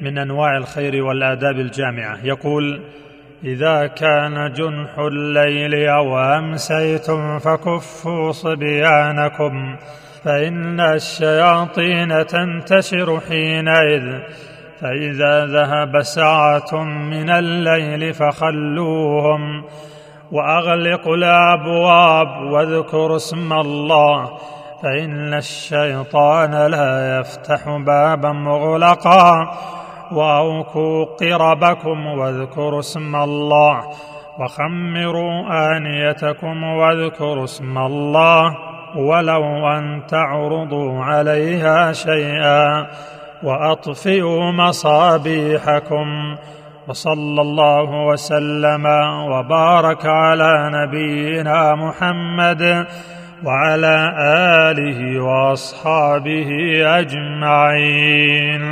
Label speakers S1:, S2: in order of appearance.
S1: من أنواع الخير والآداب الجامعة. يقول إذا كان جنح الليل أو أمسيتم فكفوا صبيانكم فإن الشياطين تنتشر حينئذ فإذا ذهب ساعة من الليل فخلوهم وأغلقوا الأبواب واذكروا اسم الله فإن الشيطان لا يفتح بابا مغلقا واوكوا قربكم واذكروا اسم الله وخمروا آنيتكم واذكروا اسم الله ولو أن تعرضوا عليها شيئا وأطفئوا مصابيحكم وصلى الله وسلم وبارك على نبينا محمد وعلى آله وأصحابه أجمعين.